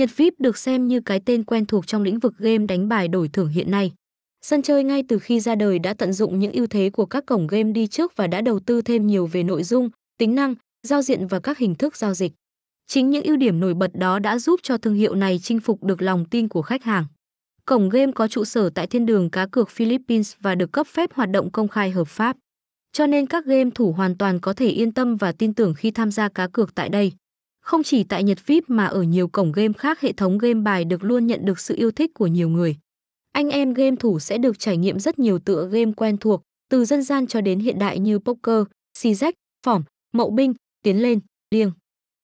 Nhật VIP được xem như cái tên quen thuộc trong lĩnh vực game đánh bài đổi thưởng hiện nay. Sân chơi ngay từ khi ra đời đã tận dụng những ưu thế của các cổng game đi trước và đã đầu tư thêm nhiều về nội dung, tính năng, giao diện và các hình thức giao dịch. Chính những ưu điểm nổi bật đó đã giúp cho thương hiệu này chinh phục được lòng tin của khách hàng. Cổng game có trụ sở tại thiên đường cá cược Philippines và được cấp phép hoạt động công khai hợp pháp. Cho nên các game thủ hoàn toàn có thể yên tâm và tin tưởng khi tham gia cá cược tại đây. Không chỉ tại Nhật VIP mà ở nhiều cổng game khác hệ thống game bài được luôn nhận được sự yêu thích của nhiều người. Anh em game thủ sẽ được trải nghiệm rất nhiều tựa game quen thuộc, từ dân gian cho đến hiện đại như poker, xì rách, phỏng, mậu binh, tiến lên, liêng.